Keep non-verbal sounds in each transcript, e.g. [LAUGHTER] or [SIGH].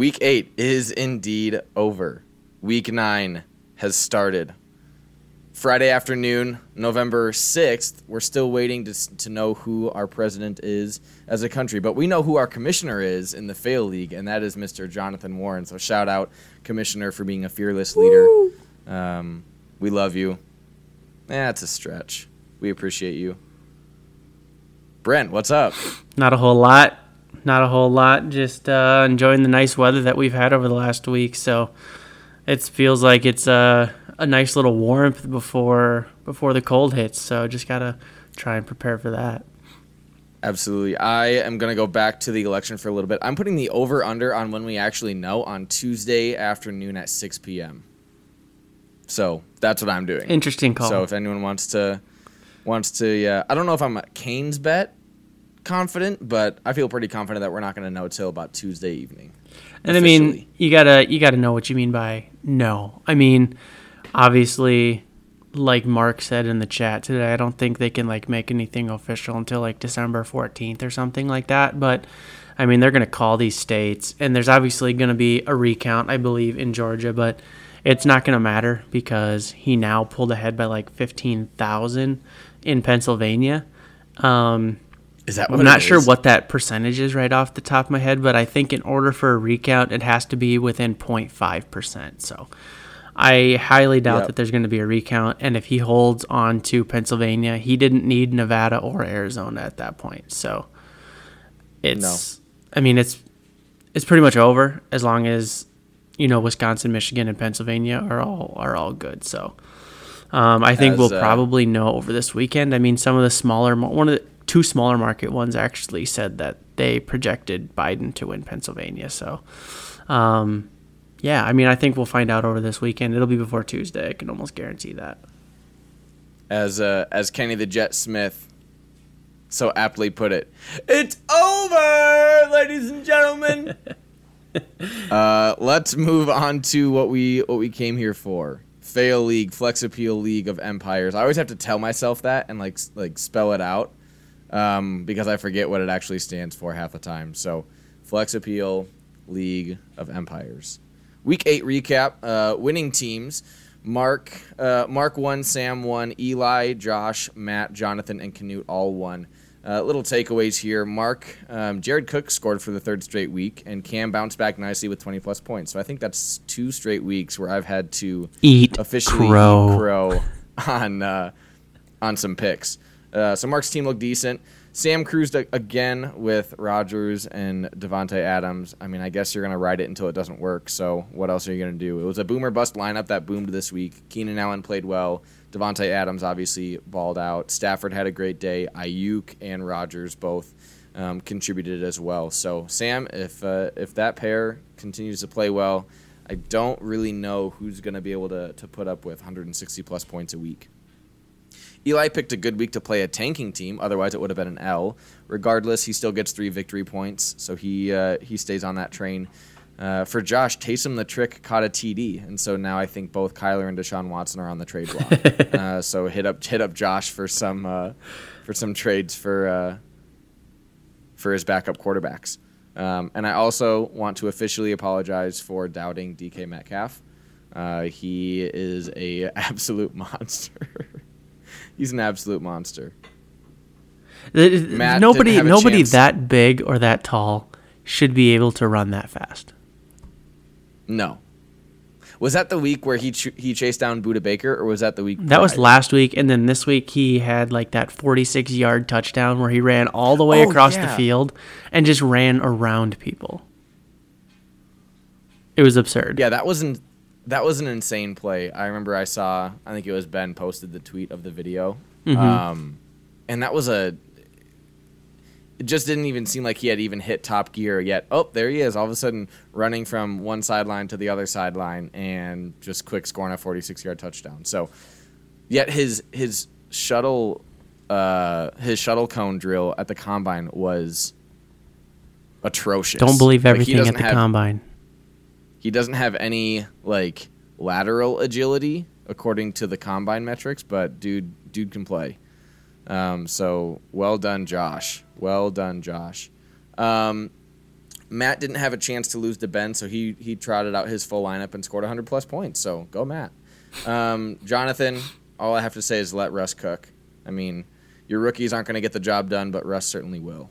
Week eight is indeed over. Week nine has started. Friday afternoon, November 6th, we're still waiting to, to know who our president is as a country, but we know who our commissioner is in the Fail League, and that is Mr. Jonathan Warren. So shout out, Commissioner, for being a fearless leader. Um, we love you. That's a stretch. We appreciate you. Brent, what's up? Not a whole lot. Not a whole lot. Just uh, enjoying the nice weather that we've had over the last week. So it feels like it's uh, a nice little warmth before before the cold hits. So just gotta try and prepare for that. Absolutely. I am going to go back to the election for a little bit. I'm putting the over under on when we actually know on Tuesday afternoon at 6 p.m. So that's what I'm doing. Interesting call. So if anyone wants to wants to, yeah, I don't know if I'm a Canes bet confident, but I feel pretty confident that we're not going to know till about Tuesday evening. and I mean, you gotta you gotta know what you mean by no. I mean, obviously, like Mark said in the chat today, I don't think they can like make anything official until like December 14th or something like that. But I mean, they're going to call these states, and there's obviously going to be a recount, I believe, in Georgia, but it's not going to matter because he now pulled ahead by like 15,000 in Pennsylvania. Um, is that I'm not sure what that percentage is right off the top of my head, but I think in order for a recount, it has to be within 0.5%. So I highly doubt Yep. that there's going to be a recount. And if he holds on to Pennsylvania, he didn't need Nevada or Arizona at that point. So it's, no. I mean, it's, it's pretty much over as long as, you know, Wisconsin, Michigan, and Pennsylvania are all, are all good. So, um, I think As, we'll uh, probably know over this weekend. I mean, some of the smaller, one of the two smaller market ones actually said that they projected Biden to win Pennsylvania. So, um, yeah, I mean, I think we'll find out over this weekend. It'll be before Tuesday. I can almost guarantee that. as uh, as Kenny the Jet Smith so aptly put it, it's over, ladies and gentlemen. [LAUGHS] uh, let's move on to what we what we came here for. Fail League, Flex Appeal League of Empires. I always have to tell myself that and like like spell it out um, because I forget what it actually stands for half the time. So, Flex Appeal League of Empires. Week eight recap. Uh, winning teams: Mark, uh, Mark one, Sam one, Eli, Josh, Matt, Jonathan, and Canute all won. Uh, little takeaways here: Mark, um, Jared Cook scored for the third straight week, and Cam bounced back nicely with 20 plus points. So I think that's two straight weeks where I've had to Eat officially crow. crow [LAUGHS] on uh, on some picks. Uh, so Mark's team looked decent. Sam cruised again with Rodgers and Davante Adams. I mean, I guess you're gonna ride it until it doesn't work. So what else are you gonna do? It was a boomer bust lineup that boomed this week. Keenan Allen played well. Davante Adams obviously balled out. Stafford had a great day. Aiyuk and Rodgers both um, contributed as well. So Sam, if uh, if that pair continues to play well, I don't really know who's going to be able to, to put up with 160 plus points a week. Eli picked a good week to play a tanking team. Otherwise, it would have been an L. Regardless, he still gets three victory points, so he uh, he stays on that train. Uh, for Josh, Taysom the Trick caught a TD, and so now I think both Kyler and Deshaun Watson are on the trade block. [LAUGHS] uh, so hit up hit up Josh for some uh, for some trades for uh, for his backup quarterbacks. Um, and I also want to officially apologize for doubting DK Metcalf. Uh, he is a [LAUGHS] absolute monster. He's an absolute monster. Matt nobody, didn't have a nobody chance. that big or that tall should be able to run that fast. No. Was that the week where he ch- he chased down Budda Baker, or was that the week? That was last week, and then this week he had like that 46 yard touchdown where he ran all the way Oh, across the field and just ran around people. It was absurd. Yeah, that wasn't. That was an insane play. I remember I saw. I think it was Ben posted the tweet of the video, Mm-hmm. um, and that was a. It just didn't even seem like he had even hit top gear yet. Oh, there he is! All of a sudden, running from one sideline to the other sideline, and just quick scoring a forty-six yard touchdown. So, yet his his shuttle, uh, his shuttle cone drill at the combine was atrocious. Don't believe Like, everything at the have- combine. He doesn't have any like lateral agility according to the combine metrics, but dude, dude can play. Um, so well done, Josh. Well done, Josh. Um, Matt didn't have a chance to lose to Ben, so he he trotted out his full lineup and scored 100 plus points. So go Matt. Um, Jonathan, all I have to say is let Russ cook. I mean, your rookies aren't going to get the job done, but Russ certainly will.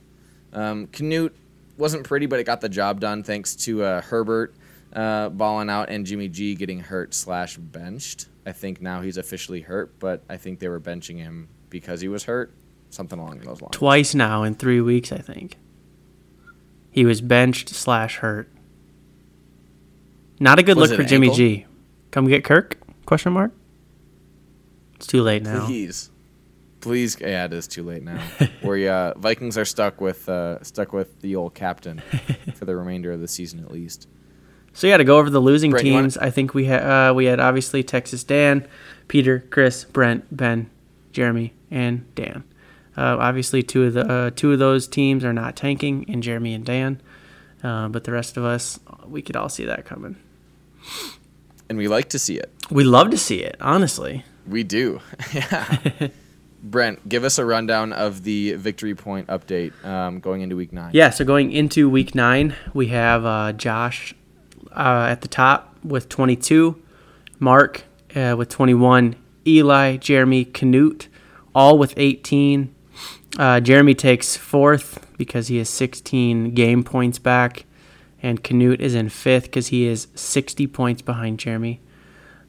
Um, Canute wasn't pretty, but it got the job done thanks to uh, Herbert uh, balling out and Jimmy G getting hurt slash benched. I think now he's officially hurt, but I think they were benching him because he was hurt, something along those lines. Twice now in three weeks, I think. He was benched slash hurt. Not a good Was look for Jimmy ankle? G. Come get Kirk? Question mark. It's too late now. Please, please. Yeah, it is too late now. [LAUGHS] Where uh, Vikings are stuck with uh, stuck with the old captain for the remainder of the season at least. So yeah, to go over the losing Brent, teams, I think we had uh, we had obviously Texas Dan, Peter, Chris, Brent, Ben, Jeremy, and Dan. Uh, obviously, two of the uh, two of those teams are not tanking, and Jeremy and Dan. Uh, but the rest of us, we could all see that coming. And we like to see it. We love to see it, honestly. We do. [LAUGHS] yeah. [LAUGHS] Brent, give us a rundown of the victory point update um, going into week nine. Yeah, so going into week nine, we have uh, Josh uh, at the top with 22, Mark uh, with 21, Eli, Jeremy, Canute, all with 18. Uh, Jeremy takes fourth because he has 16 game points back, and Canute is in fifth because he is 60 points behind Jeremy.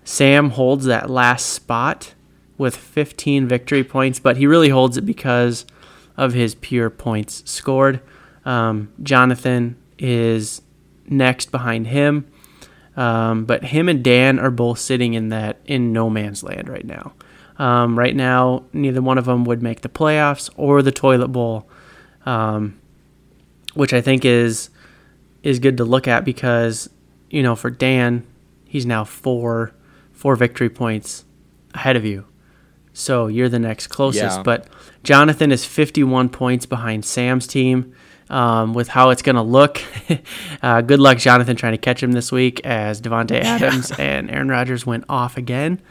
Sam holds that last spot with 15 victory points, but he really holds it because of his pure points scored. Um, Jonathan is next behind him, um, but him and Dan are both sitting in that in no man's land right now. Um, right now, neither one of them would make the playoffs or the toilet bowl, um, which I think is is good to look at because you know for Dan, he's now four four victory points ahead of you. So you're the next closest. Yeah. But Jonathan is 51 points behind Sam's team. Um, with how it's going to look, [LAUGHS] uh, good luck, Jonathan, trying to catch him this week as Davante Adams [LAUGHS] and Aaron Rodgers went off again.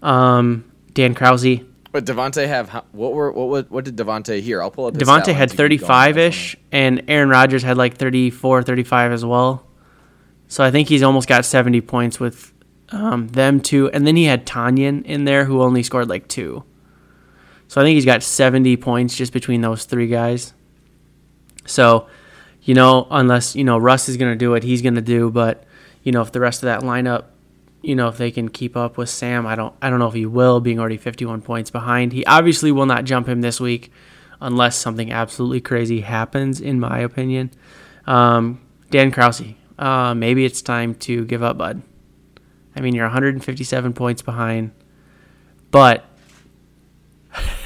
Um, Dan Krause, But Davante have what were what was what did Davante here? I'll pull up. Davante had to keep going. 35 ish, and Aaron Rodgers had like 34, 35 as well. So I think he's almost got 70 points with um, them two. And then he had Tanyan in there who only scored like two. So I think he's got 70 points just between those three guys. So, you know, unless, you know, Russ is going to do what he's going to do. But, you know, if the rest of that lineup, you know, if they can keep up with Sam, I don't I don't know if he will, being already 51 points behind. He obviously will not jump him this week unless something absolutely crazy happens, in my opinion. Um, Dan Krause, uh, maybe it's time to give up, bud. I mean, you're 157 points behind, but [LAUGHS]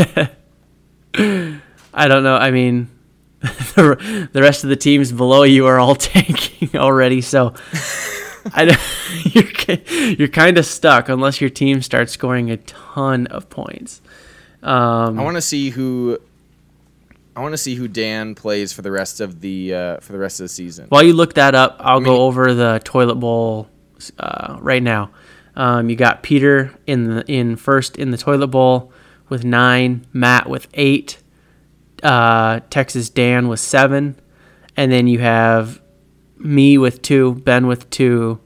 I don't know. I mean, [LAUGHS] the, rest of the teams below you are all [LAUGHS] tanking already, so I [LAUGHS] you're you're kind of stuck unless your team starts scoring a ton of points. Um, I want to see who. I want to see who Dan plays for the rest of the uh, for the rest of the season. While you look that up, I'll mean- go over the toilet bowl uh, right now. Um, you got Peter in the in first in the toilet bowl with nine, Matt with eight, uh, Texas Dan with seven, and then you have me with two, Ben with two,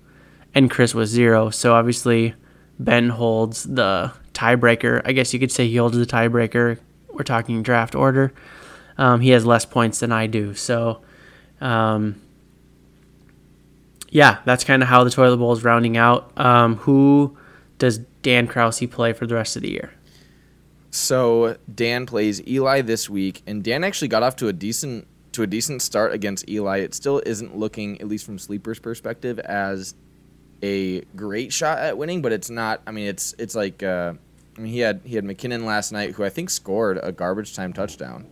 and Chris with zero. So obviously, Ben holds the tiebreaker. I guess you could say he holds the tiebreaker. We're talking draft order. Um, he has less points than I do. So, um, yeah, that's kind of how the toilet bowl is rounding out. Um, who does Dan Krause play for the rest of the year? So Dan plays Eli this week, and Dan actually got off to a decent to a decent start against Eli. It still isn't looking, at least from sleepers' perspective, as a great shot at winning, but it's not. I mean, it's it's like uh, I mean he had he had McKinnon last night, who I think scored a garbage time touchdown.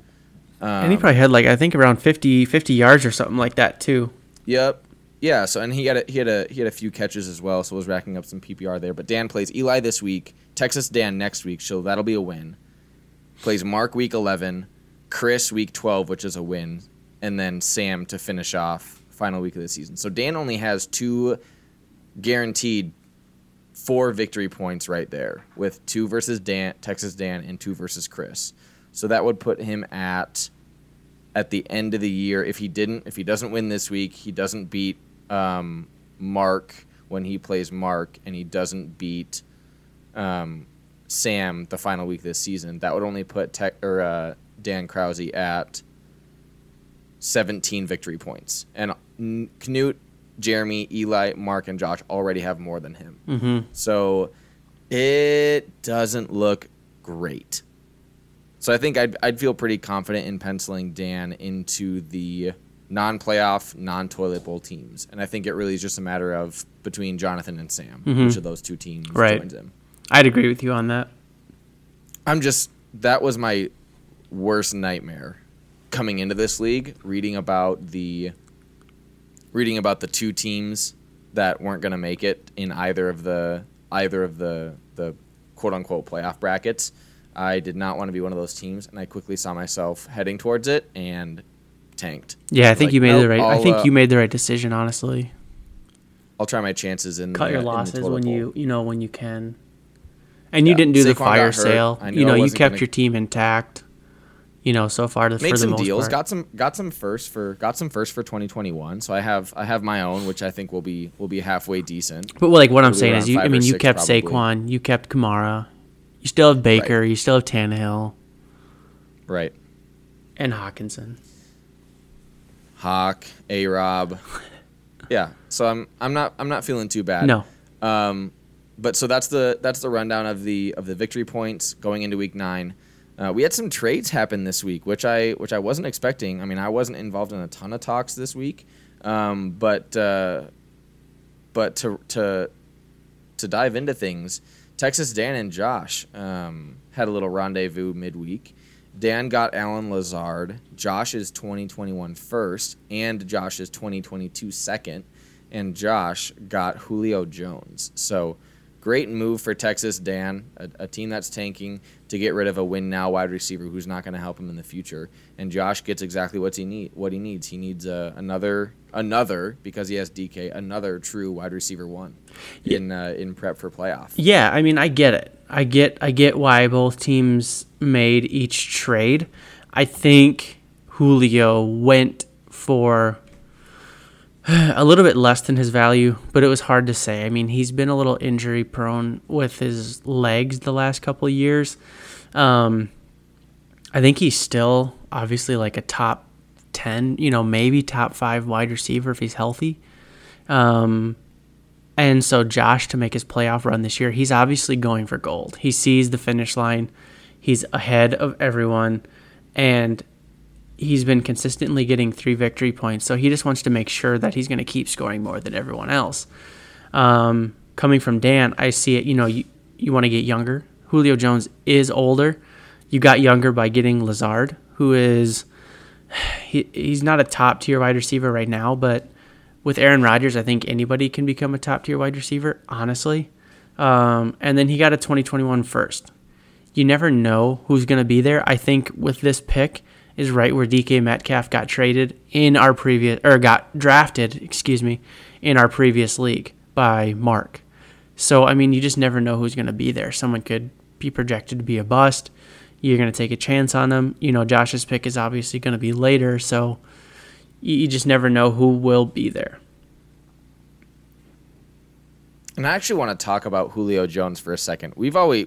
Um, and he probably had like I think around 50, 50 yards or something like that too. Yep. Yeah. So and he had a, he had a he had a few catches as well, so was racking up some PPR there. But Dan plays Eli this week, Texas Dan next week, so that'll be a win. Plays Mark week eleven, Chris week twelve, which is a win, and then Sam to finish off final week of the season. So Dan only has two guaranteed four victory points right there, with two versus Dan Texas Dan and two versus Chris. So that would put him at at the end of the year, if he didn't, if he doesn't win this week, he doesn't beat um, Mark when he plays Mark, and he doesn't beat um, Sam the final week this season. That would only put Tech, or uh, Dan Krause at 17 victory points, and N- Knut, Jeremy, Eli, Mark, and Josh already have more than him. Mm-hmm. So it doesn't look great. So I think I'd, I'd feel pretty confident in penciling Dan into the non-playoff, non-toilet bowl teams, and I think it really is just a matter of between Jonathan and Sam, which of those two teams Right. joins him. I'd agree with you on that. I'm just that was my worst nightmare coming into this league, reading about the reading about the two teams that weren't going to make it in either of the either of the the quote unquote playoff brackets. I did not want to be one of those teams, and I quickly saw myself heading towards it and tanked. Yeah, I think Like, you made nope, the right. I I'll, think uh, you made the right decision. Honestly, I'll try my chances in cut the, your in the losses when bowl. you you know when you can. And you Yeah, didn't do the Saquon got fire sale. You know, you kept gonna- your team intact. You know, so far the, made for some the most deals part. got some got some first for got some first for 2021 so i have i have my own which i think will be will be halfway decent But like what I'm saying is, you, I mean, you kept probably. Saquon, you kept Kamara, you still have Baker, you still have Tannehill right and Hockenson. hawk a rob [LAUGHS] yeah so i'm i'm not i'm not feeling too bad No, um but so that's the that's the rundown of the of the victory points going into week nine uh, we had some trades happen this week which i which i wasn't expecting i mean i wasn't involved in a ton of talks this week um, but uh, but to to to dive into things, Texas Dan and Josh um, had a little rendezvous midweek. Dan got Allen Lazard, Josh's 2021 first, and Josh's 2022 second, and Josh got Julio Jones. So great move for Texas Dan, a, a team that's tanking to get rid of a win now wide receiver who's not going to help him in the future. And Josh gets exactly what he need. What he needs, he needs uh, another another because he has DK, another true wide receiver one in uh, in prep for playoff. yeah, I mean, I get it. I get, I get why both teams made each trade. I think Julio went for [SIGHS] a little bit less than his value, but it was hard to say. I mean, he's been a little injury prone with his legs the last couple years. Um, I think he's still obviously like a top 10, you know, maybe top five wide receiver if he's healthy. Um, and so Josh to make his playoff run this year, he's obviously going for gold. He sees the finish line. He's ahead of everyone and he's been consistently getting 3 victory points. So he just wants to make sure that he's going to keep scoring more than everyone else. Um, coming from Dan, I see it, you know, you you want to get younger. Julio Jones is older. You got younger by getting Lazard, who is [SIGHS] he, he's not a top tier wide receiver right now, but with Aaron Rodgers, I think anybody can become a top tier wide receiver, honestly. Um, and then he got a 2021 first. You never know who's going to be there. I think with this pick is right where DK Metcalf got traded in our previous or got drafted, excuse me, in our previous league by Mark. So I mean, you just never know who's going to be there. Someone could be projected to be a bust. You're going to take a chance on them. You know, Josh's pick is obviously going to be later, so you, just never know who will be there. And I actually want to talk about Julio Jones for a second. We've always,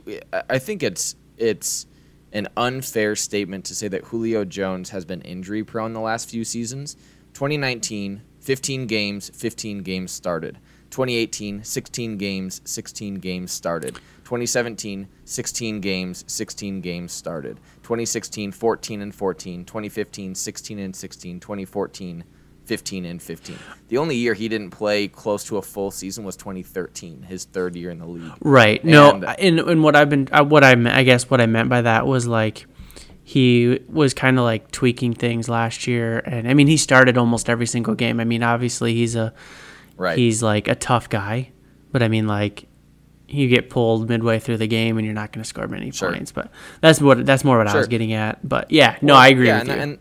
I think it's it's an unfair statement to say that Julio Jones has been injury prone the last few seasons. 2019, 15 games, 15 games started. 2018, 16 games, 16 games started. 2017, 16 games, 16 games started. 2016, 14 and 14. 2015, 16 and 16. 2014, 15 and 15. The only year he didn't play close to a full season was 2013, his third year in the league. Right. No. And- And, and what I've been, uh, what I, meant- I guess what I meant by that was like he was kind of like tweaking things last year, and I mean he started almost every single game. I mean, obviously he's a Right. he's like a tough guy, but I mean like you get pulled midway through the game and you're not going to score many Sure. points. But that's what that's more what I was getting at. But yeah, no, I agree yeah, with and, you. And,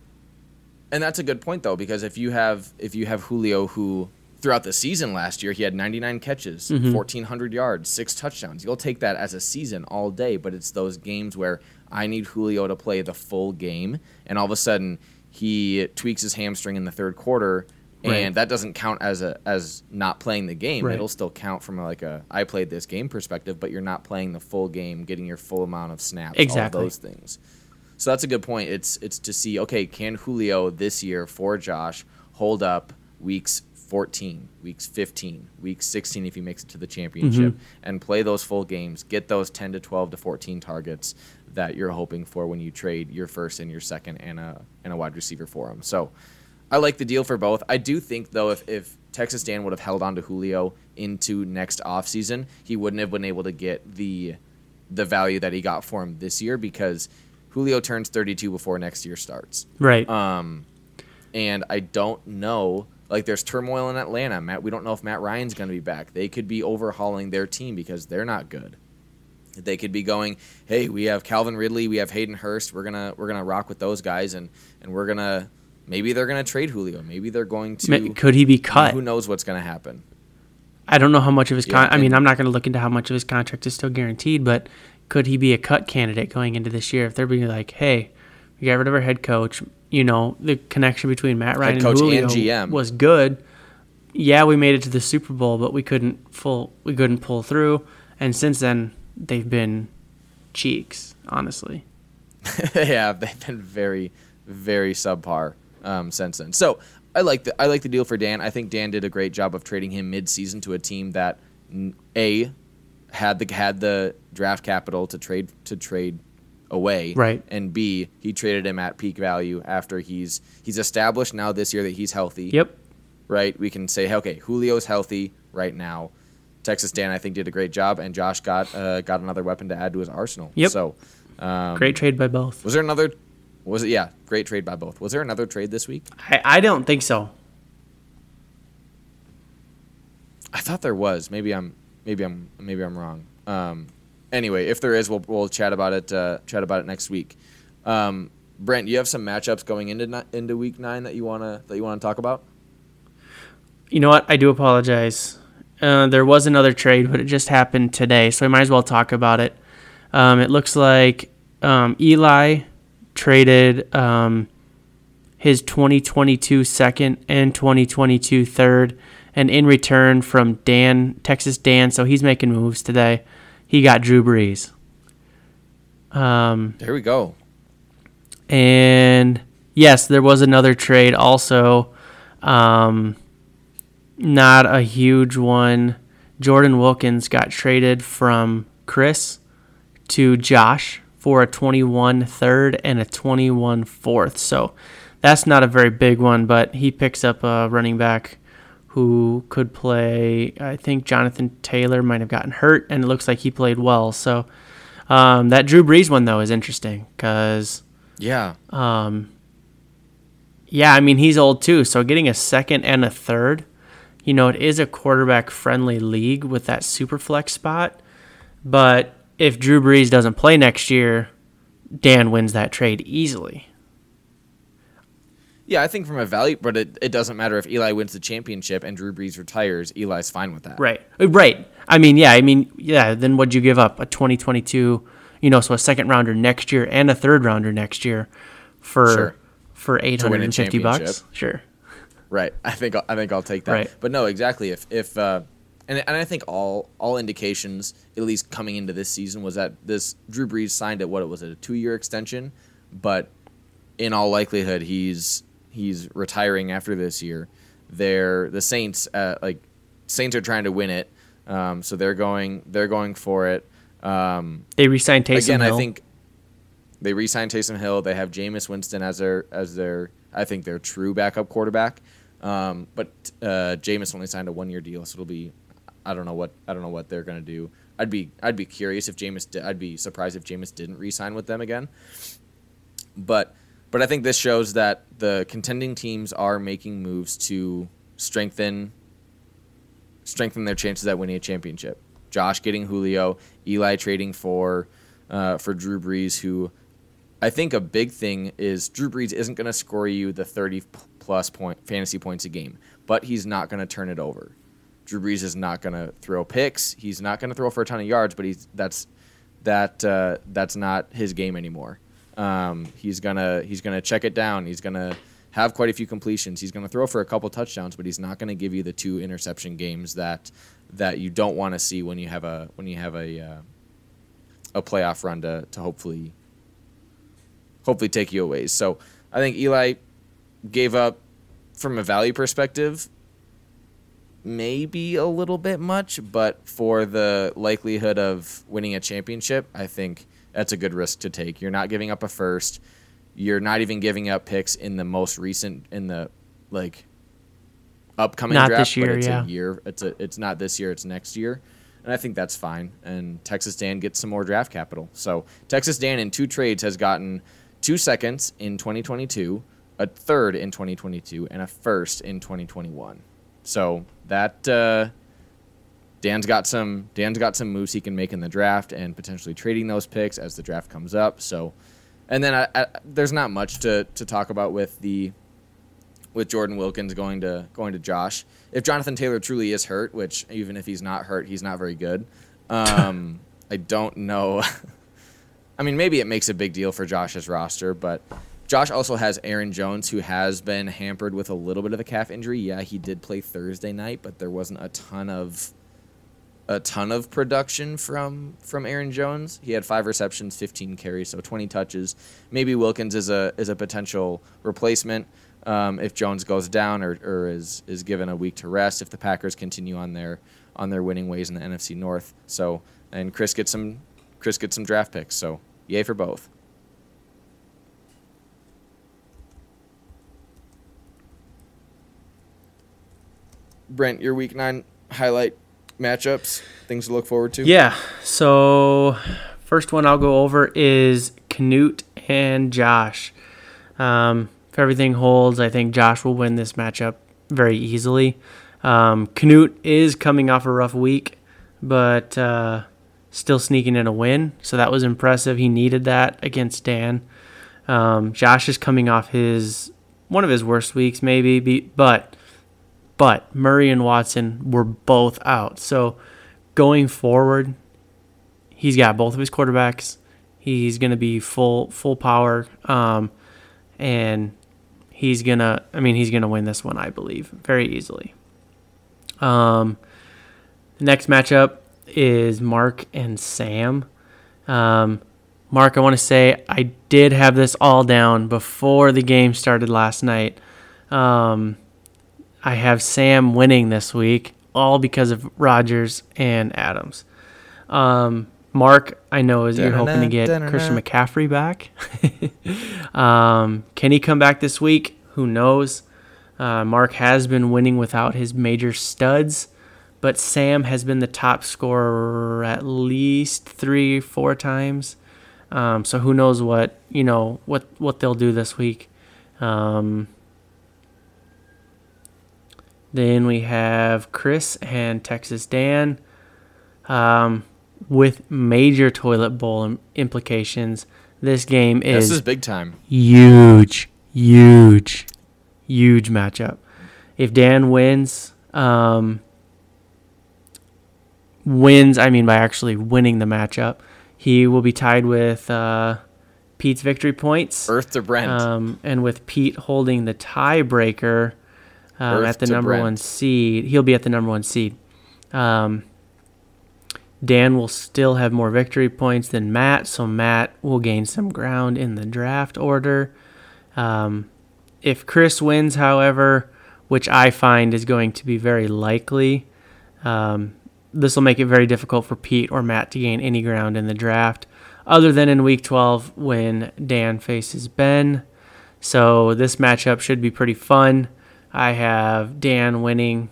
and that's a good point though, because if you have if you have Julio who throughout the season last year he had 99 catches, Mm-hmm. 1400 yards, six touchdowns. You'll take that as a season all day, but it's those games where I need Julio to play the full game, and all of a sudden he tweaks his hamstring in the third quarter, and Right. that doesn't count as a as not playing the game. Right. It'll still count from like a I played this game perspective, but you're not playing the full game, getting your full amount of snaps. Exactly. All of those things. So that's a good point. It's it's to see okay, can Julio this year for Josh hold up weeks 14, weeks 15, weeks 16 if he makes it to the championship mm-hmm. and play those full games, get those 10 to 12 to 14 targets that you're hoping for when you trade your first and your second and a and a wide receiver for him. So I like the deal for both. I do think though if, if Texas Dan would have held on to Julio into next offseason, he wouldn't have been able to get the the value that he got for him this year because Julio turns 32 before next year starts. Right. Um, and I don't know. Like, there's turmoil in Atlanta. Matt, we don't know if Matt Ryan's going to be back. They could be overhauling their team because they're not good. They could be going, hey, we have Calvin Ridley, we have Hayden Hurst. We're gonna we're gonna rock with those guys, and and we're gonna maybe they're gonna trade Julio. Maybe they're going to. Could he be cut? Who knows what's gonna happen? I don't know how much of his Yeah, con- I mean, I'm not going to look into how much of his contract is still guaranteed, but could he be a cut candidate going into this year if they're being like, "Hey, we got rid of our head coach. You know, the connection between Matt Ryan and and Julio GM. was good. Yeah, we made it to the Super Bowl, but we couldn't full we couldn't pull through. And since then, they've been cheeks, honestly. [LAUGHS] yeah, they've been very, very subpar um, since then. So I like the I like the deal for Dan. I think Dan did a great job of trading him mid-season to a team that a had the had the draft capital to trade to trade away, Right. And B he traded him at peak value after he's he's established now this year that he's healthy. Yep. Right. We can say okay, Julio's healthy right now. Texas Dan I think did a great job, and Josh got uh, got another weapon to add to his arsenal. Yep. So. Um, Great trade by both. was there another? Was it? Yeah, great trade by both. Was there another trade this week? I, I don't think so. I thought there was. Maybe I'm. Maybe I'm. Maybe I'm wrong. Um, anyway, if there is, we'll we'll chat about it. Uh, chat about it next week. Um, Brent, you have some matchups going into into week nine that you wanna that you wanna talk about. You know what? I do apologize. Uh, there was another trade, but it just happened today, so I might as well talk about it. Um, it looks like um, Eli traded um, his 2022 second and 2022 third, and in return from Dan, Texas Dan, so he's making moves today. He got Drew Brees. Um, There we go. and yes, there was another trade also. Um, not a huge one. Jordan Wilkins got traded from Chris to Josh for a 21 third and a 21 fourth. So that's not a very big one, but he picks up a running back who could play. I think Jonathan Taylor might have gotten hurt, and it looks like he played well. So um, that Drew Brees one, though, is interesting because. Yeah. Um, yeah, I mean he's old too, so getting a second and a third, you know, it is a quarterback friendly league with that super flex spot. But if Drew Brees doesn't play next year, Dan wins that trade easily. Yeah, I think from a value, but it, it doesn't matter if Eli wins the championship and Drew Brees retires. Eli's fine with that. Right. Uh, Right. I mean, yeah, I mean, yeah, then what'd you give up? A 2022, you know, so a second rounder next year and a third rounder next year for Sure. for 850 bucks? Sure. Right. I think I think I'll take that. Right. But no, exactly. If if uh, and and I think all all indications, at least coming into this season, was that this Drew Brees signed at what it was a two year extension, but in all likelihood he's he's retiring after this year. They're the Saints. Uh, like Saints are trying to win it, um, so they're going they're going for it. Um, They re-signed Taysom again, Hill. I think they re-signed Taysom Hill. They have Jameis Winston as their as their I think their true backup quarterback. Um, but uh, Jameis only signed a one year deal, so it'll be I don't know what I don't know what they're gonna do. I'd be I'd be curious if Jameis di- I'd be surprised if Jameis didn't re-sign with them again. But but I think this shows that the contending teams are making moves to strengthen strengthen their chances at winning a championship. Josh getting Julio, Eli trading for uh, for Drew Brees, who I think a big thing is Drew Brees isn't going to score you the 30 p- plus point fantasy points a game, but he's not going to turn it over. Drew Brees is not going to throw picks. He's not going to throw for a ton of yards, but he's that's that uh, that's not his game anymore. Um, he's gonna he's gonna check it down. He's gonna have quite a few completions. He's gonna throw for a couple touchdowns, but he's not gonna give you the two interception games that that you don't want to see when you have a when you have a uh, a playoff run to to hopefully hopefully take you away. So I think Eli gave up from a value perspective maybe a little bit much, but for the likelihood of winning a championship, I think that's a good risk to take. You're not giving up a first. You're not even giving up picks in the most recent in the like upcoming Not draft. this year, but it's yeah. a year. It's a it's not this year, it's next year. And I think that's fine. And Texas Dan gets some more draft capital. So Texas Dan in two trades has gotten two seconds in 2022, a third in 2022, and a first in 2021. So that uh, Dan's got some Dan's got some moves he can make in the draft and potentially trading those picks as the draft comes up. So, and then I, I, there's not much to, to talk about with the with Jordan Wilkins going to going to Josh. If Jonathan Taylor truly is hurt, which even if he's not hurt, he's not very good. Um, [LAUGHS] I don't know. [LAUGHS] I mean, maybe it makes a big deal for Josh's roster, but Josh also has Aaron Jones, who has been hampered with a little bit of a calf injury. Yeah, he did play Thursday night, but there wasn't a ton of a ton of production from from Aaron Jones. He had five receptions, 15 carries, so 20 touches. Maybe Wilkins is a is a potential replacement um, if Jones goes down or, or is is given a week to rest. If the Packers continue on their on their winning ways in the NFC North, so and Chris gets some Chris gets some draft picks. So yay for both. Brent, your week nine highlight matchups, things to look forward to. Yeah. So first one I'll go over is Canute and Josh. Um, if everything holds, I think Josh will win this matchup very easily. Um, Canute is coming off a rough week, but uh, still sneaking in a win. So that was impressive. He needed that against Dan. Um, Josh is coming off his one of his worst weeks, maybe, but but Murray and Watson were both out. So going forward, he's got both of his quarterbacks. He's going to be full full power, um, and he's gonna. I mean, he's gonna win this one, I believe, very easily. Um, next matchup is Mark and Sam. Um, Mark, I want to say I did have this all down before the game started last night. Um, I have Sam winning this week, all because of Rodgers and Adams. Um, Mark, I know is you're hoping to get Christian. McCaffrey back. [LAUGHS] um, can he come back this week? Who knows? Uh, Mark has been winning without his major studs, but Sam has been the top scorer at least three, four times. Um, so who knows what you know what what they'll do this week. Um, then we have Chris and Texas Dan um, with major toilet bowl implications. This game is This is big time. huge, huge, huge matchup. If Dan wins, um, wins, I mean by actually winning the matchup, he will be tied with uh, Pete's victory points. Earth to Brent. Um, and with Pete holding the tiebreaker um, at the number Brent. one seed, he'll be at the number one seed. Um, Dan will still have more victory points than Matt, so Matt will gain some ground in the draft order. Um, if Chris wins, however, which I find is going to be very likely, um, this will make it very difficult for Pete or Matt to gain any ground in the draft, other than in Week 12 when Dan faces Ben. So this matchup should be pretty fun. I have Dan winning.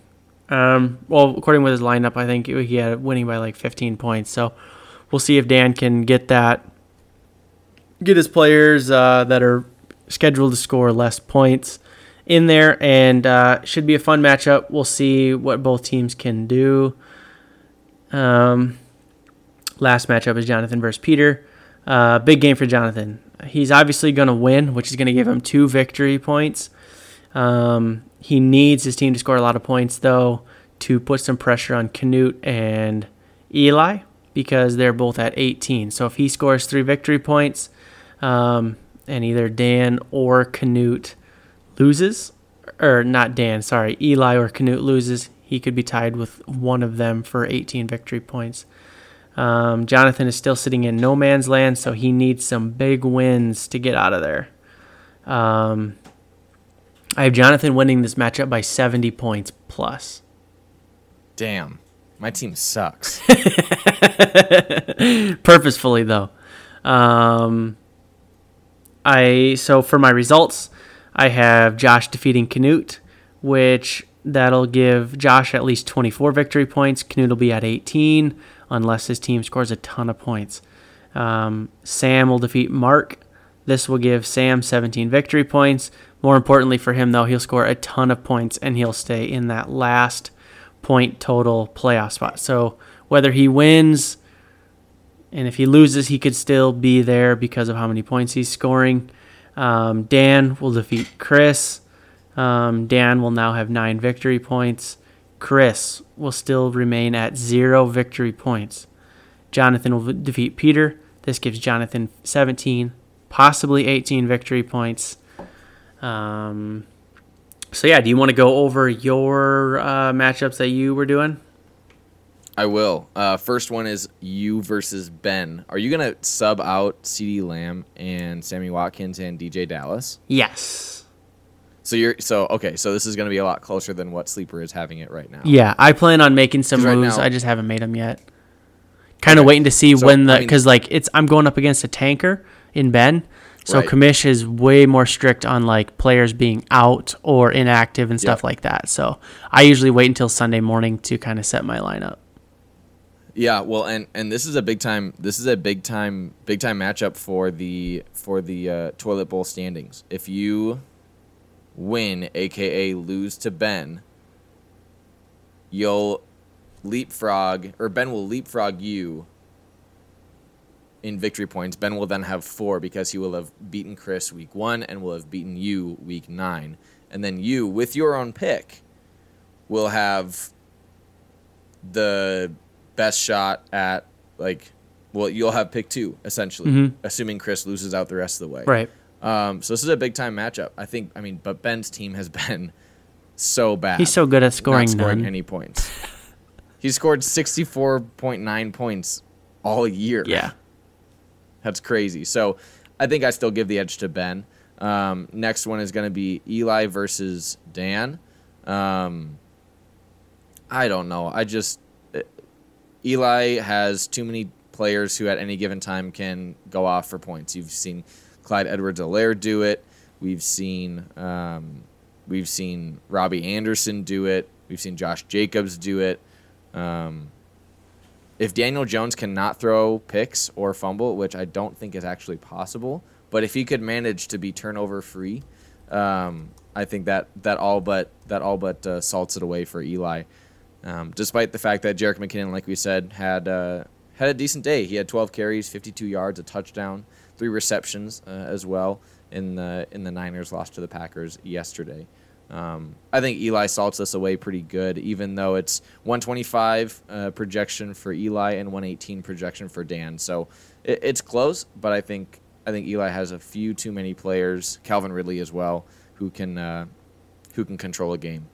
Um, well, according with his lineup, I think he had winning by like 15 points. So we'll see if Dan can get that, get his players uh, that are scheduled to score less points in there, and uh, should be a fun matchup. We'll see what both teams can do. Um, last matchup is Jonathan versus Peter. Uh, big game for Jonathan. He's obviously going to win, which is going to give him two victory points. Um, he needs his team to score a lot of points, though, to put some pressure on Canute and Eli because they're both at 18. So if he scores three victory points, um, and either Dan or Canute loses, or not Dan, sorry, Eli or Canute loses, he could be tied with one of them for 18 victory points. Um, Jonathan is still sitting in no man's land, so he needs some big wins to get out of there. Um, I have Jonathan winning this matchup by 70 points plus. Damn. My team sucks. [LAUGHS] Purposefully, though. Um, I so for my results, I have Josh defeating Canute, which that'll give Josh at least 24 victory points. Canute will be at 18 unless his team scores a ton of points. Um, Sam will defeat Mark. This will give Sam 17 victory points. More importantly for him, though, he'll score a ton of points and he'll stay in that last point total playoff spot. So whether he wins and if he loses, he could still be there because of how many points he's scoring. Um, Dan will defeat Chris. Um, Dan will now have nine victory points. Chris will still remain at zero victory points. Jonathan will defeat Peter. This gives Jonathan 17, possibly 18 victory points. Um, so, yeah, do you want to go over your uh, matchups that you were doing? I will. Uh, first one is you versus Ben. Are you gonna sub out CeeDee Lamb and Sammy Watkins and DeeJay Dallas? Yes. So you're so okay. So this is gonna be a lot closer than what Sleeper is having it right now. Yeah, I plan on making some right moves. now- I just haven't made them yet. Kind of Okay. waiting to see So, when the I mean- because like it's I'm going up against a tanker in Ben, so Right. Kamish is way more strict on like players being out or inactive and stuff Yep. like that. So I usually wait until Sunday morning to kind of set my lineup. Yeah, well, and and this is a big time. This is a big time, big time matchup for the for the uh, toilet bowl standings. If you win, aka lose to Ben, you'll leapfrog, or Ben will leapfrog you in victory points. Ben will then have four because he will have beaten Chris week one and will have beaten you week nine, and then you, with your own pick, will have the best shot at like well you'll have pick two essentially Mhm. assuming chris loses out the rest of the way Right. um, so this is a big time matchup i think i mean but ben's team has [LAUGHS] been so bad He's so good at scoring, scoring none. any points he scored 64.9 points all year Yeah. That's crazy. So I think I still give the edge to Ben. Um, next one is going to be Eli versus Dan. Um, I don't know. I just uh, Eli has too many players who at any given time can go off for points. You've seen Clyde Edwards-Helaire do it. We've seen um, we've seen Robbie Anderson do it. We've seen Josh Jacobs do it. Um, if Daniel Jones cannot throw picks or fumble, which I don't think is actually possible, but if he could manage to be turnover free, um, I think that that all but that all but uh, salts it away for Eli. Um, despite the fact that Jerick McKinnon, like we said, had uh, had a decent day. He had 12 carries, 52 yards, a touchdown, three receptions uh, as well in the in the Niners loss to the Packers yesterday. Um, I think Eli salts us away pretty good, even though it's 125 uh, projection for Eli and 118 projection for Dan. So it, it's close, but I think I think Eli has a few too many players, Calvin Ridley as well, who can uh, who can control a game.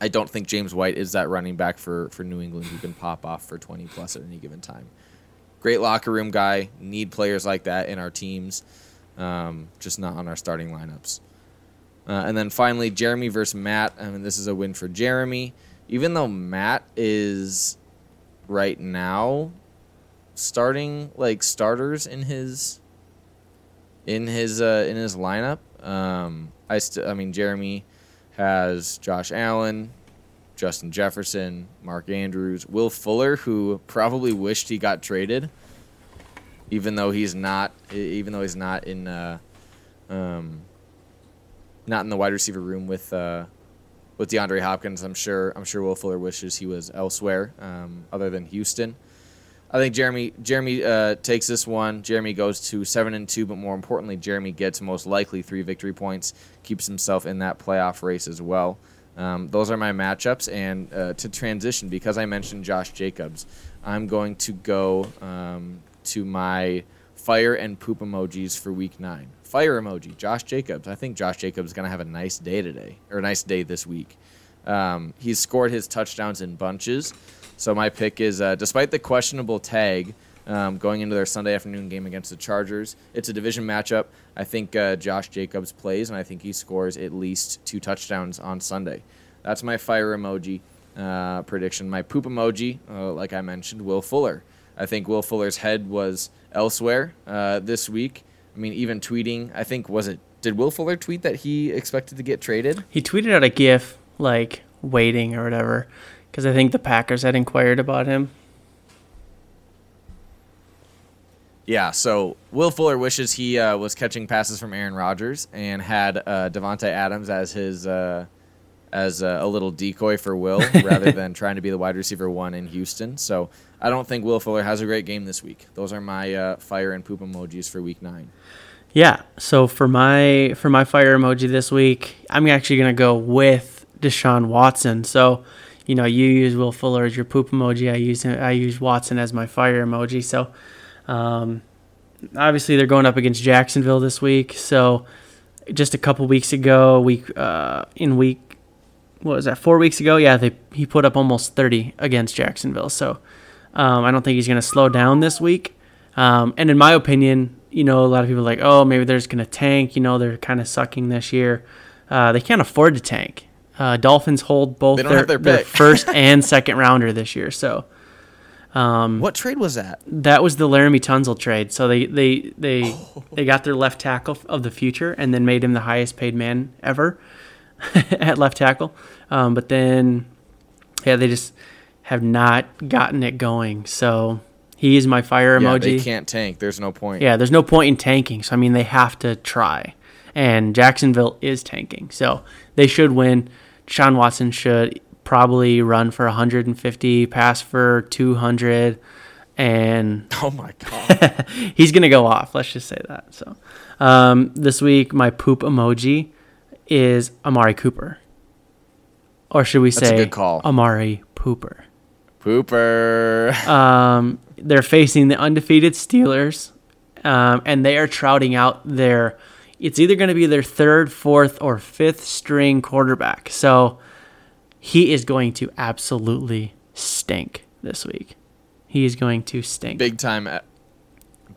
I don't think James White is that running back for, for New England who can pop off for 20 plus at any given time. Great locker room guy. Need players like that in our teams, um, just not on our starting lineups. Uh, and then finally, Jeremy versus Matt. I mean, this is a win for Jeremy. Even though Matt is right now starting like starters in his in his uh, in his lineup. Um, I I mean, Jeremy has Josh Allen, Justin Jefferson, Mark Andrews, Will Fuller, who probably wished he got traded, even though he's not. Even though he's not in. Uh, um, not in the wide receiver room with uh, with DeAndre Hopkins. I'm sure I'm sure Will Fuller wishes he was elsewhere um, other than Houston. I think Jeremy Jeremy uh, takes this one. Jeremy goes to seven and two, but more importantly, Jeremy gets most likely three victory points, keeps himself in that playoff race as well. Um, those are my matchups, and uh, to transition because I mentioned Josh Jacobs, I'm going to go um, to my fire and poop emojis for week nine. Fire emoji, Josh Jacobs. I think Josh Jacobs is going to have a nice day today, or a nice day this week. Um, he's scored his touchdowns in bunches. So my pick is, uh, despite the questionable tag um, going into their Sunday afternoon game against the Chargers, it's a division matchup. I think uh, Josh Jacobs plays, and I think he scores at least two touchdowns on Sunday. That's my fire emoji uh, prediction. My poop emoji, uh, like I mentioned, Will Fuller. I think Will Fuller's head was elsewhere uh, this week. I mean, even tweeting, I think, was it, did Will Fuller tweet that he expected to get traded? He tweeted out a GIF, like, waiting or whatever, because I think the Packers had inquired about him. Yeah, so Will Fuller wishes he uh, was catching passes from Aaron Rodgers and had uh, Davante Adams as his uh, as a, a little decoy for Will [LAUGHS] rather than trying to be the wide receiver one in Houston. So I don't think Will Fuller has a great game this week. Those are my uh, fire and poop emojis for week nine. Yeah. So for my for my fire emoji this week, I'm actually gonna go with Deshaun Watson. So, you know, you use Will Fuller as your poop emoji. I use I use Watson as my fire emoji. So, um, obviously they're going up against Jacksonville this week. So, just a couple weeks ago, week uh, in week what was that? Four weeks ago, yeah, they he put up almost 30 against Jacksonville. So, um, I don't think he's gonna slow down this week. Um, and in my opinion, you know, a lot of people are like, oh, maybe they're just gonna tank. You know, they're kind of sucking this year. Uh, they can't afford to tank. Uh, Dolphins hold both their, their their first [LAUGHS] and second rounder this year. So What trade was that? that was the Laremy Tunsil trade. So they they they [LAUGHS] they got their left tackle of the future and then made him the highest paid man ever [LAUGHS] at left tackle. Um, but then yeah, they just have not gotten it going. So he is my fire Yeah, emoji. they can't tank. There's no point. Yeah, there's no point in tanking. So I mean, they have to try. And Jacksonville is tanking, so they should win. Sean Watson should probably run for 150, pass for 200, and [LAUGHS] Oh my god. [LAUGHS] he's gonna go off. Let's just say that. So um, this week, my poop emoji is Amari Cooper, or should we say. Amari Pooper? Pooper. [LAUGHS] Um, they're facing the undefeated Steelers, um, and they are trouting out their. It's either going to be their third, fourth, or fifth string quarterback. So he is going to absolutely stink this week. He is going to stink. big time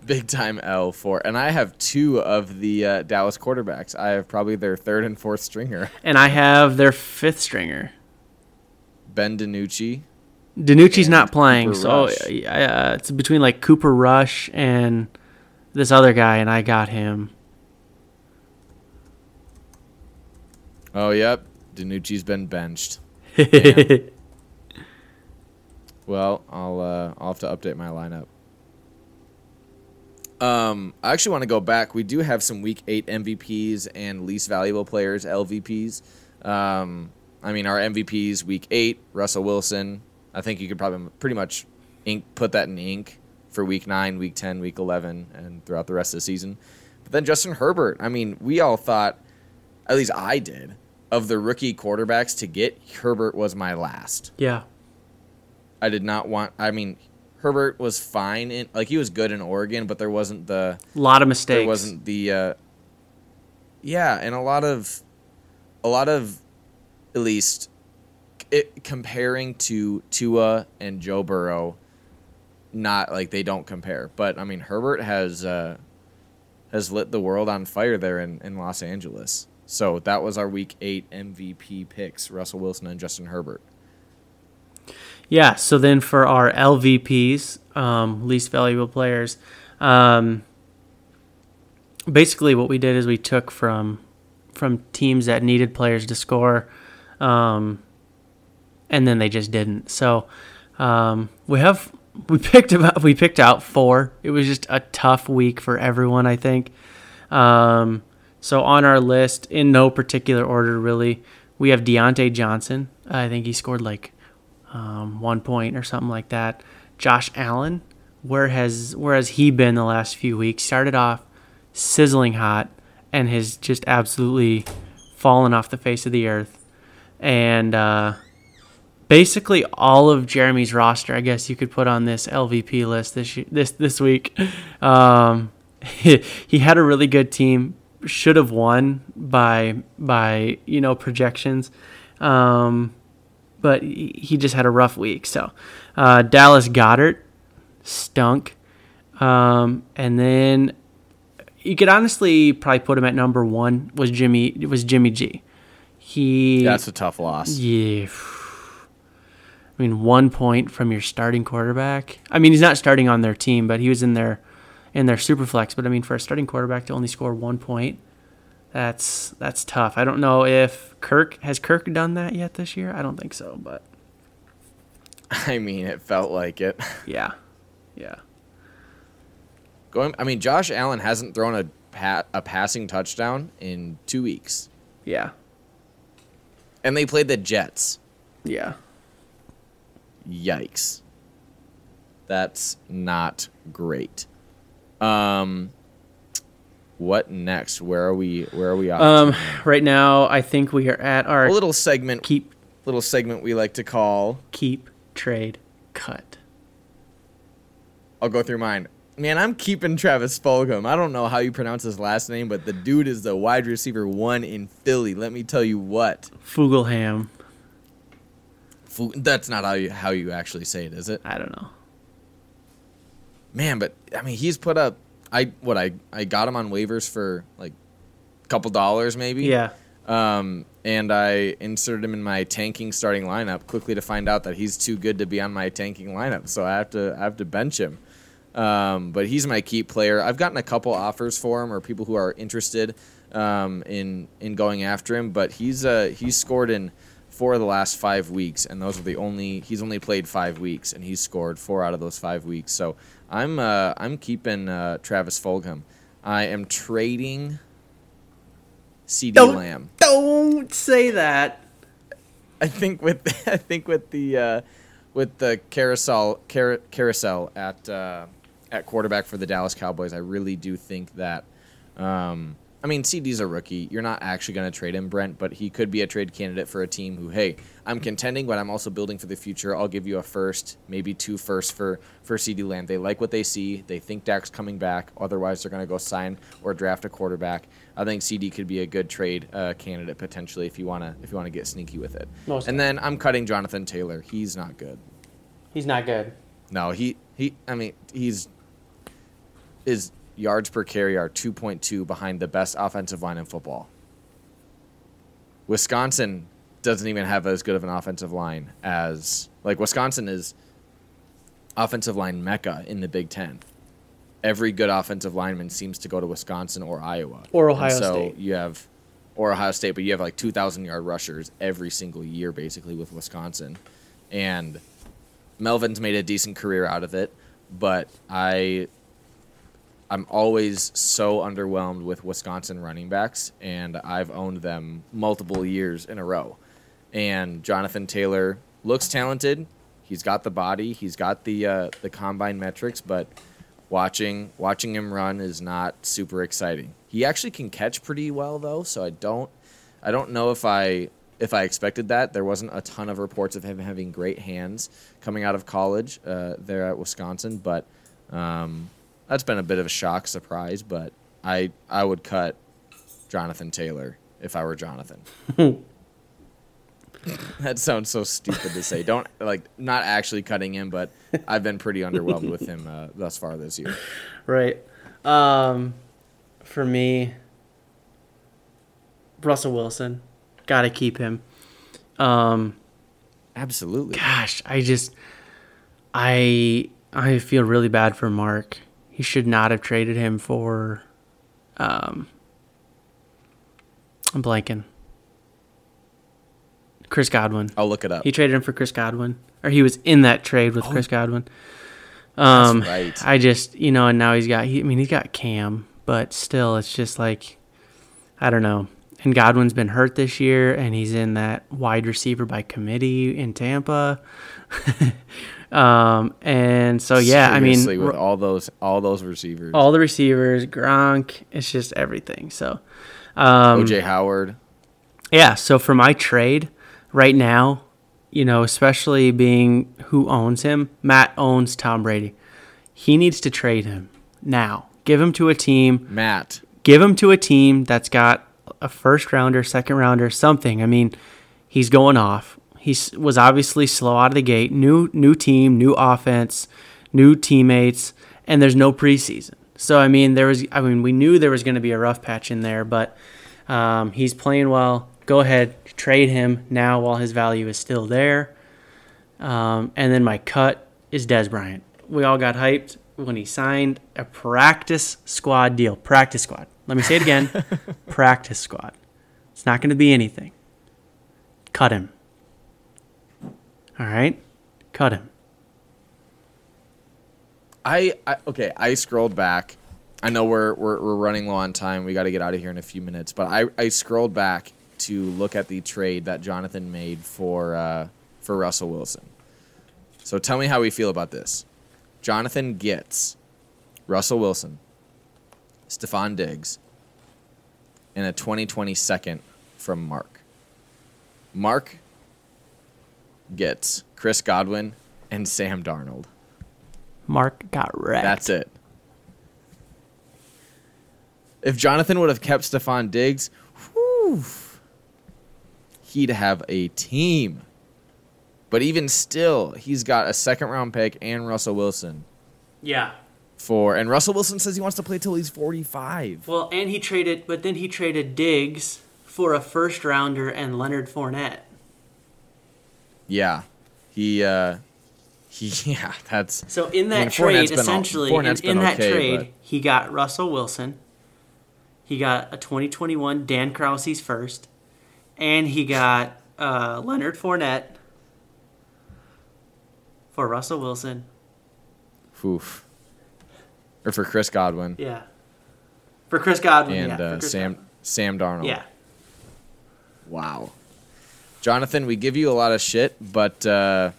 big time L for and I have two of the uh, Dallas quarterbacks. I have probably their third and fourth stringer. And I have their fifth stringer. Ben DiNucci. DiNucci's And not playing, Cooper so uh, it's between like Cooper Rush and this other guy, and I got him. Oh yep. DiNucci's been benched. [LAUGHS] Well, I'll uh, I'll have to update my lineup. Um, I actually want to go back. We do have some Week Eight MVPs and least valuable players (LVPs). Um, I mean, our MVPs Week Eight, Russell Wilson. I think you could probably pretty much ink put that in ink for Week Nine, Week Ten, Week Eleven, and throughout the rest of the season. But then Justin Herbert. I mean, we all thought, at least I did, of the rookie quarterbacks to get, Herbert was my last. yeah. I did not want. I mean, Herbert was fine in like he was good in Oregon, but there wasn't the A lot of mistakes. there wasn't the uh, yeah, and a lot of a lot of at least it, comparing to Tua and Joe Burrow, not like they don't compare, but I mean Herbert has uh, has lit the world on fire there in, in Los Angeles. So that was our Week Eight MVP picks: Russell Wilson and Justin Herbert. Yeah. So then for our LVPs, um, least valuable players, um, basically what we did is we took from from teams that needed players to score, um, and then they just didn't. So um, we have we picked about we picked out four. It was just a tough week for everyone, I think. Um, so on our list, in no particular order, really, we have Diontae Johnson. I think he scored like um, one point or something like that. Josh Allen, where has where has he been the last few weeks? Started off sizzling hot and has just absolutely fallen off the face of the earth. And uh, basically all of Jeremy's roster, I guess you could put on this LVP list this this this week. Um, [LAUGHS] he had a really good team. Should have won by by you know projections, um, but he just had a rough week. So uh, Dallas Goedert stunk, um, and then you could honestly probably put him at number one. Was Jimmy was Jimmy G? He That's a tough loss. yeah. I mean, one point from your starting quarterback. I mean, he's not starting on their team, but he was in their in their super flex. But I mean, for a starting quarterback to only score one point, that's that's tough. I don't know if Kirk has Kirk done that yet this year. I don't think so, but [LAUGHS] I mean, it felt like it. [LAUGHS] yeah, yeah. Going. I mean, Josh Allen hasn't thrown a pa- a passing touchdown in two weeks, Yeah. and they played the Jets. Yeah. Yikes. That's not great. Um what next? Where are we where are we off Um, right now, I think we are at our a little segment keep, little segment we like to call keep, trade, cut. I'll go through mine. Man, I'm keeping Travis Fulgham. I don't know how you pronounce his last name, but the dude is the wide receiver one in Philly. Let me tell you what. Fugelham. Fu- That's not how you how you actually say it, is it? I don't know. Man, but I mean, he's put up. I what I I got him on waivers for like a couple dollars maybe. Yeah. Um, and I inserted him in my tanking starting lineup quickly to find out that he's too good to be on my tanking lineup. So I have to I have to bench him. Um, but he's my keep player. I've gotten a couple offers for him or people who are interested um, in in going after him. But he's uh, he's scored in four of the last five weeks, and those are the only he's only played five weeks, and he's scored four out of those five weeks. So I'm uh, I'm keeping uh, Travis Fulgham. I am trading CeeDee Don't- Lamb. Don't say that. I think with [LAUGHS] I think with the uh, with the carousel car- carousel at uh, at quarterback for the Dallas Cowboys, I really do think that. Um, I mean, CeeDee's a rookie. You're not actually going to trade him, Brent, but he could be a trade candidate for a team who, hey, I'm contending, but I'm also building for the future. I'll give you a first, maybe two firsts for for CeeDee Lamb. They like what they see. They think Dak's coming back. Otherwise, they're going to go sign or draft a quarterback. I think CeeDee could be a good trade uh, candidate potentially if you want to if you want to get sneaky with it. Most and then I'm cutting Jonathan Taylor. He's not good. He's not good. No, he he. I mean, he's his yards per carry are 2.2 behind the best offensive line in football. Wisconsin doesn't even have as good of an offensive line as like Wisconsin is offensive line mecca in the Big Ten. Every good offensive lineman seems to go to Wisconsin or Iowa Or And Ohio so State. You have or Ohio State, but you have like 2,000 yard rushers every single year basically with Wisconsin, and Melvin's made a decent career out of it, but I I'm always so underwhelmed with Wisconsin running backs, and I've owned them multiple years in a row. And Jonathan Taylor looks talented. He's got the body. He's got the uh, the combine metrics, but watching watching him run is not super exciting. He actually can catch pretty well though, so I don't I don't know if I if I expected that. There wasn't a ton of reports of him having great hands coming out of college uh, there at Wisconsin, but um, that's been a bit of a shock surprise. But I I would cut Jonathan Taylor if I were Jonathan. [LAUGHS] that sounds so stupid to say. Don't like not actually cutting him, but I've been pretty underwhelmed with him uh, thus far this year. Right. Um, for me, Russell Wilson, gotta keep him. Um, Absolutely. gosh, I just, I, I feel really bad for Mark. He should not have traded him for, um, I'm blanking. Chris Godwin. I'll look it up. He traded him for Chris Godwin, or he was in that trade with Chris Godwin. Um, right. I just, you know, and now he's got. He, I mean, he's got Cam, but still, it's just like, I don't know. And Godwin's been hurt this year, and he's in that wide receiver by committee in Tampa. [LAUGHS] um, and so yeah, I mean, with all those all those receivers, all the receivers, Gronk, it's just everything. So, um, OJ Howard. yeah, so for my trade right now, you know, especially being who owns him, Matt owns Tom Brady. He needs to trade him now Give him to a team. Matt. Give him to a team that's got a first rounder, second rounder, something. I mean, he's going off. He was obviously slow out of the gate. New new team, new offense, new teammates, and there's no preseason. So I mean, there was. I mean, we knew there was going to be a rough patch in there, but um, he's playing well. Go ahead, trade him now while his value is still there. Um, and then my cut is Dez Bryant. We all got hyped when he signed a practice squad deal. Practice squad. Let me say it again. [LAUGHS] practice squad. It's not going to be anything. Cut him. All right? Cut him. I, I okay, I scrolled back. I know we're we're, we're running low on time. We got to get out of here in a few minutes, but I, I scrolled back to look at the trade that Jonathan made for uh, for Russell Wilson. So tell me how we feel about this. Jonathan gets Russell Wilson, Stefon Diggs, and a 2020 second from Mark. Mark gets Chris Godwin and Sam Darnold. Mark got wrecked. That's it. If Jonathan would have kept Stefon Diggs, whew, he'd have a team. But even still, he's got a second round pick and Russell Wilson. Yeah. For and Russell Wilson says he wants to play till he's 45. Well, and he traded, but then he traded Diggs for a first rounder and Leonard Fournette. Yeah. He uh he [LAUGHS] yeah, that's So in that I mean, trade, Fournette's all- essentially, in, in that okay, trade, but- he got Russell Wilson. He got a 2021 Dan Krause's first, and he got uh, Leonard Fournette for Russell Wilson. oof. Or for Chris Godwin Yeah. For Chris Godwin. and yeah, uh, Chris Sam Godwin. Sam Darnold. Yeah. Wow. Jonathan, we give you a lot of shit, but uh,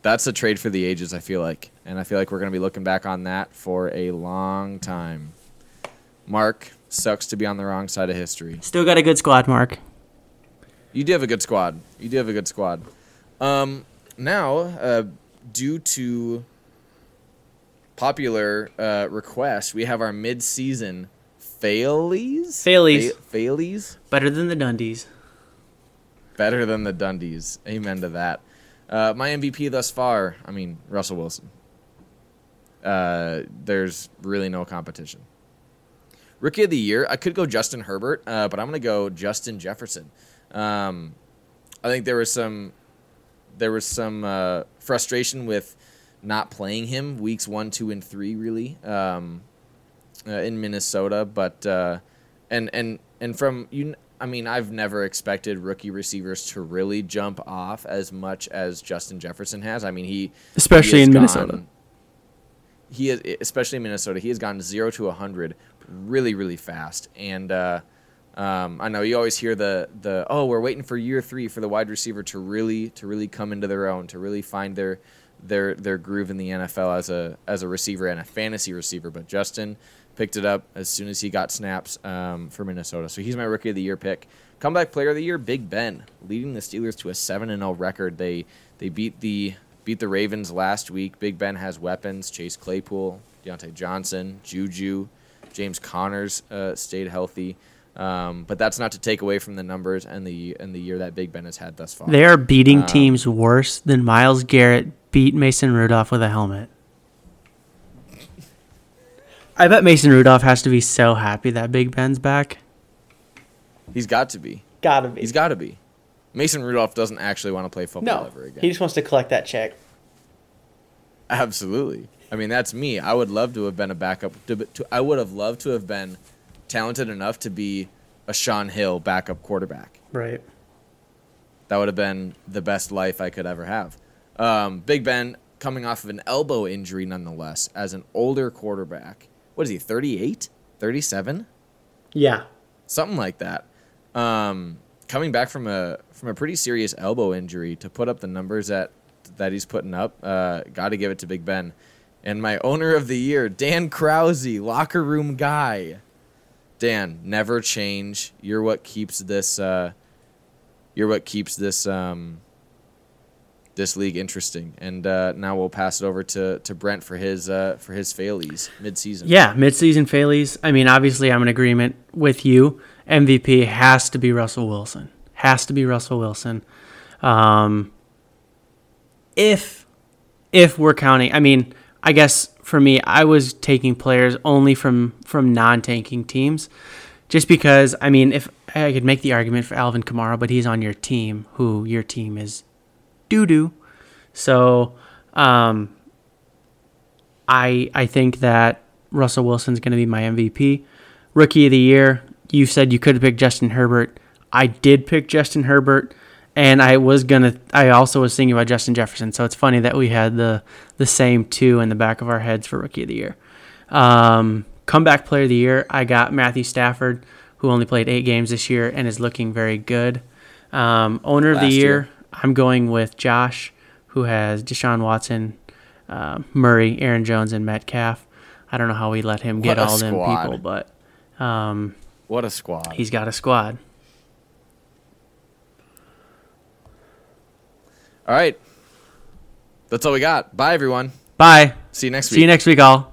that's a trade for the ages, I feel like. And I feel like we're going to be looking back on that for a long time. Mark, sucks to be on the wrong side of history. Still got a good squad, Mark. You do have a good squad. You do have a good squad. Um, now, uh, due to popular uh, request, we have our mid-season failies. Failies. Fa- failies. Better than the Dundies. Better than the Dundies. Amen to that. Uh, my MVP thus far, I mean, Russell Wilson. Uh, there's really no competition. Rookie of the year, I could go Justin Herbert, uh, but I'm going to go Justin Jefferson. Um, I think there was some there was some uh, frustration with not playing him weeks one, two, and three, really, um, uh, in Minnesota. But uh, and and and from you, I mean, I've never expected rookie receivers to really jump off as much as Justin Jefferson has. I mean, he Especially he in Minnesota. He is especially in Minnesota. He has gone zero to hundred really, really fast. And uh, um, I know you always hear the the oh, we're waiting for year three for the wide receiver to really to really come into their own, to really find their their their groove in the NFL as a as a receiver and a fantasy receiver. But Justin picked it up as soon as he got snaps um, for Minnesota. So he's my rookie of the year pick. Comeback player of the year, Big Ben, leading the Steelers to a seven and zero record. They they beat the beat the Ravens last week. Big Ben has weapons. Chase Claypool, Diontae Johnson, Juju, James Conner's uh, stayed healthy. Um, but that's not to take away from the numbers and the and the year that Big Ben has had thus far. They are beating Um, teams worse than Myles Garrett beat Mason Rudolph with a helmet. [LAUGHS] I bet Mason Rudolph has to be so happy that Big Ben's back. He's got to be. Gotta be. He's got to be. Mason Rudolph doesn't actually want to play football no, ever again. he just wants to collect that check. Absolutely. I mean, that's me. I would love to have been a backup. To, to, I would have loved to have been talented enough to be a Shaun Hill backup quarterback. Right. That would have been the best life I could ever have. Um, Big Ben coming off of an elbow injury, nonetheless, as an older quarterback. What is he, 38? 37? Yeah. Something like that. Um, coming back from a from a pretty serious elbow injury to put up the numbers that that he's putting up, uh, got to give it to Big Ben. And my owner of the year, Dan Krause, locker room guy. Dan, never change. You're what keeps this. Uh, you're what keeps this. Um, this league interesting. And uh, now we'll pass it over to, to Brent for his uh, for his failies midseason. Yeah, midseason failies. I mean, obviously, I'm in agreement with you. MVP has to be Russell Wilson. Has to be Russell Wilson. Um, if if we're counting, I mean, I guess for me, I was taking players only from from non-tanking teams, just because. I mean, if I could make the argument for Alvin Kamara, but he's on your team, who your team is doo doo. So, um, I I think that Russell Wilson's going to be my MVP, rookie of the year. You said you could have picked Justin Herbert. I did pick Justin Herbert, and I was gonna. I also was thinking about Justin Jefferson. So it's funny that we had the the same two in the back of our heads for rookie of the year. Um, comeback player of the year, I got Matthew Stafford, who only played eight games this year and is looking very good. Um, owner of the year, year. I'm going with Josh, who has Deshaun Watson, uh, Murray, Aaron Jones, and Metcalf. I don't know how we let him get all them people, but um, What a squad. he's got a squad. All right. That's all we got. Bye, everyone. Bye. See you next week. See you next week, all.